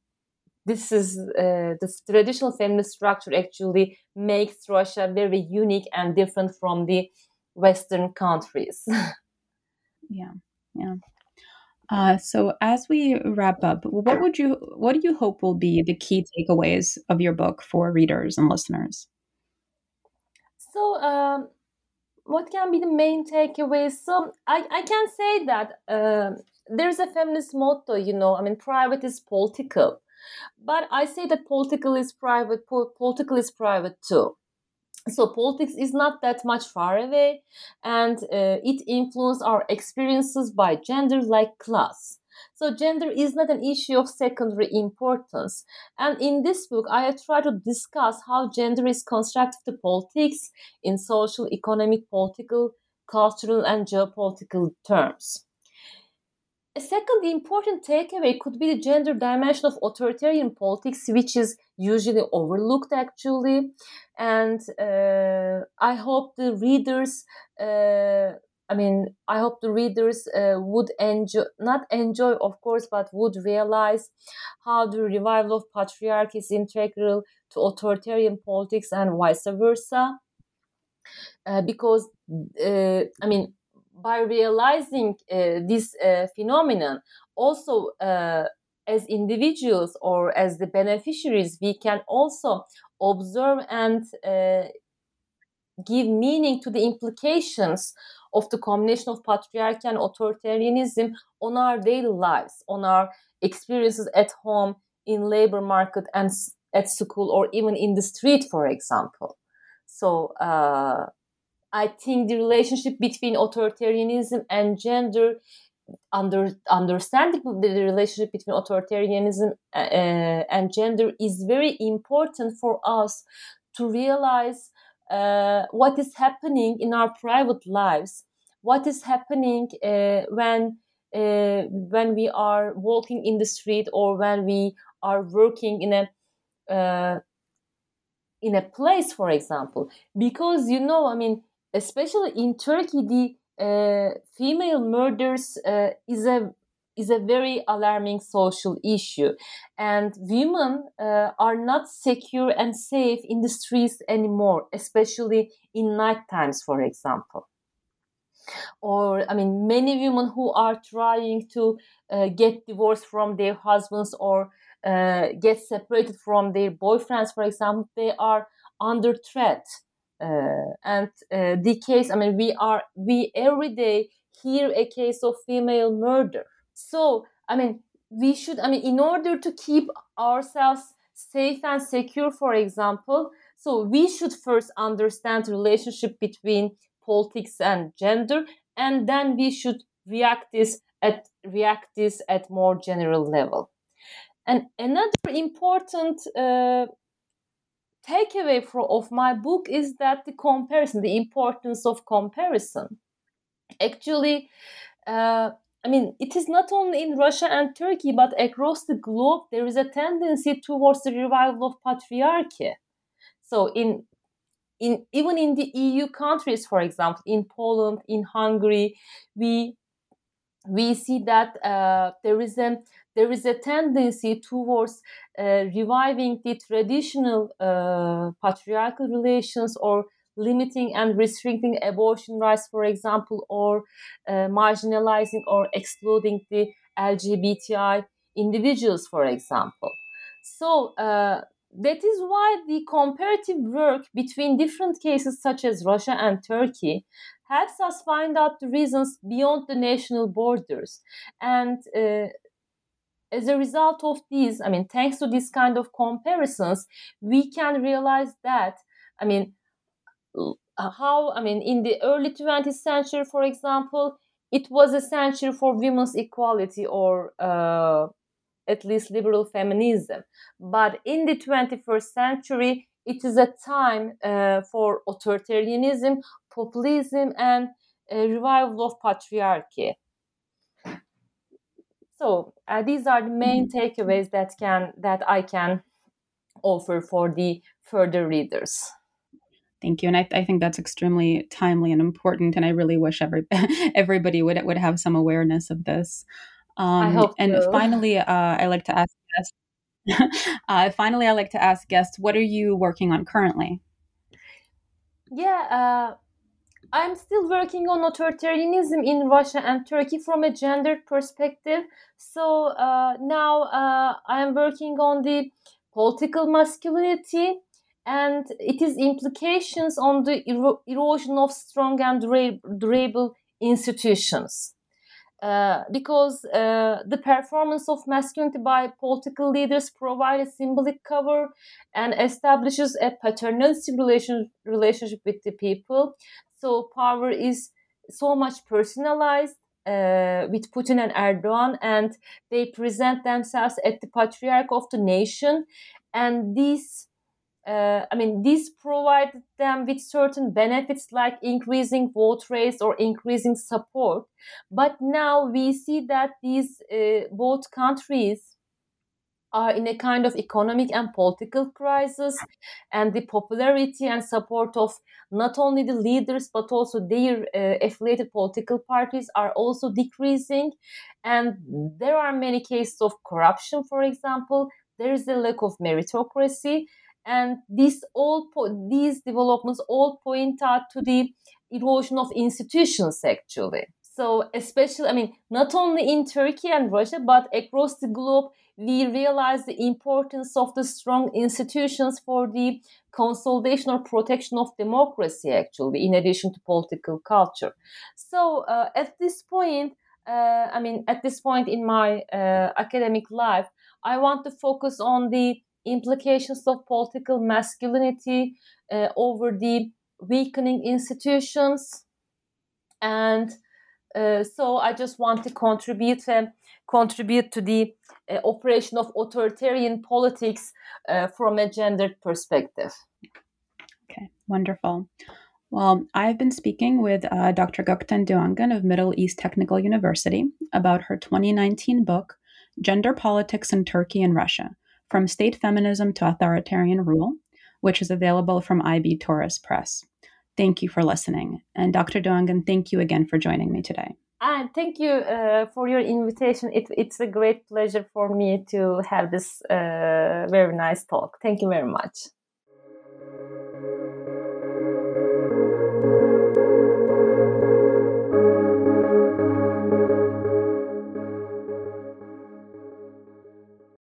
this is uh, the traditional family structure actually makes Russia very unique and different from the Western countries. yeah, yeah. Uh, so as we wrap up, what would you what do you hope will be the key takeaways of your book for readers and listeners? So, um, what can be the main takeaways? So, I, I can say that uh, there's a feminist motto, you know, I mean, private is political, but I say that political is private, political is private too. So politics is not that much far away and uh, it influences our experiences by gender like class. So gender is not an issue of secondary importance. And in this book i have tried to discuss how gender is constructed to politics in social economic political cultural and geopolitical terms a second important takeaway could be the gender dimension of authoritarian politics, which is usually overlooked actually. And uh, I hope the readers, uh, I mean, I hope the readers uh, would enjoy, not enjoy, of course, but would realize how the revival of patriarchy is integral to authoritarian politics and vice versa. Uh, because, uh, I mean, by realizing uh, this uh, phenomenon, also uh, as individuals or as the beneficiaries, we can also observe and uh, give meaning to the implications of the combination of patriarchy and authoritarianism on our daily lives, on our experiences at home, in labor market, and at school, or even in the street, for example. So uh, I think the relationship between authoritarianism and gender under understanding the relationship between authoritarianism uh, uh, and gender is very important for us to realize uh, what is happening in our private lives, what is happening uh, when uh, when we are walking in the street or when we are working in a uh, in a place, for example, because you know, I mean, especially in Turkey, the uh, female murders uh, is a is a very alarming social issue, and women uh, are not secure and safe in the streets anymore, especially in night times, for example. Or, I mean, many women who are trying to uh, get divorced from their husbands or uh, get separated from their boyfriends, for example, they are under threat and uh, the case i mean we are we every day hear a case of female murder. So i mean we should i mean in order to keep ourselves safe and secure for example so we should first understand the relationship between politics and gender and then we should react this at react this at more general level. And another important uh, takeaway for, of my book is that the comparison, the importance of comparison. Actually, uh, I mean, it is not only in Russia and Turkey, but across the globe, there is a tendency towards the revival of patriarchy. So, in in even in the EU countries, for example, in Poland, in Hungary, we we see that uh, there is a there is a tendency towards uh, reviving the traditional uh, patriarchal relations or limiting and restricting abortion rights, for example, or uh, marginalizing or excluding the LGBTI individuals, for example. So uh, that is why the comparative work between different cases such as Russia and Turkey helps us find out the reasons beyond the national borders and uh, as a result of these, I mean, thanks to this kind of comparisons, we can realize that, I mean, how, I mean, in the early 20th century, for example, it was a century for women's equality or uh, at least liberal feminism. But in the 21st century, it is a time uh, for authoritarianism, populism, and a revival of patriarchy. So uh, these are the main mm-hmm. takeaways that can that I can offer for the further readers. Thank you, and I, I think that's extremely timely and important. And I really wish every everybody would would have some awareness of this. Um, I hope. And so. finally, uh, I like to ask guests. uh, finally, I like to ask guests, what are you working on currently? Yeah, uh, I'm still working on authoritarianism in Russia and Turkey from a gendered perspective. So uh, now uh, I am working on the political masculinity and it is implications on the erosion of strong and durable institutions. Uh, because uh, the performance of masculinity by political leaders provides a symbolic cover and establishes a paternalistic relation, relationship with the people. So power is so much personalized uh, with Putin and Erdogan, and they present themselves as the patriarch of the nation. And this, uh, I mean, this provided them with certain benefits like increasing vote rates or increasing support. But now we see that these uh, both countries are in a kind of economic and political crisis, and the popularity and support of not only the leaders but also their uh, affiliated political parties are also decreasing. And there are many cases of corruption, for example. There is a lack of meritocracy, and these all po- these developments all point out to the erosion of institutions actually. So, especially, I mean, not only in Turkey and Russia, but across the globe, we realize the importance of the strong institutions for the consolidation or protection of democracy, actually, in addition to political culture. So uh, at this point, uh, I mean, at this point in my uh, academic life, I want to focus on the implications of political masculinity uh, over the weakening institutions and so I just want to contribute uh, contribute to the uh, operation of authoritarian politics uh, from a gendered perspective. Okay, wonderful. Well, I've been speaking with uh, Dr. Gökten Dogangün of Middle East Technical University about her 2019 book, Gender Politics in Turkey and Russia From State Feminism to Authoritarian Rule, which is available from IB Tauris Press. Thank you for listening. And Dr. Dogangün, thank you again for joining me today. And thank you uh, for your invitation. It, it's a great pleasure for me to have this uh, very nice talk. Thank you very much.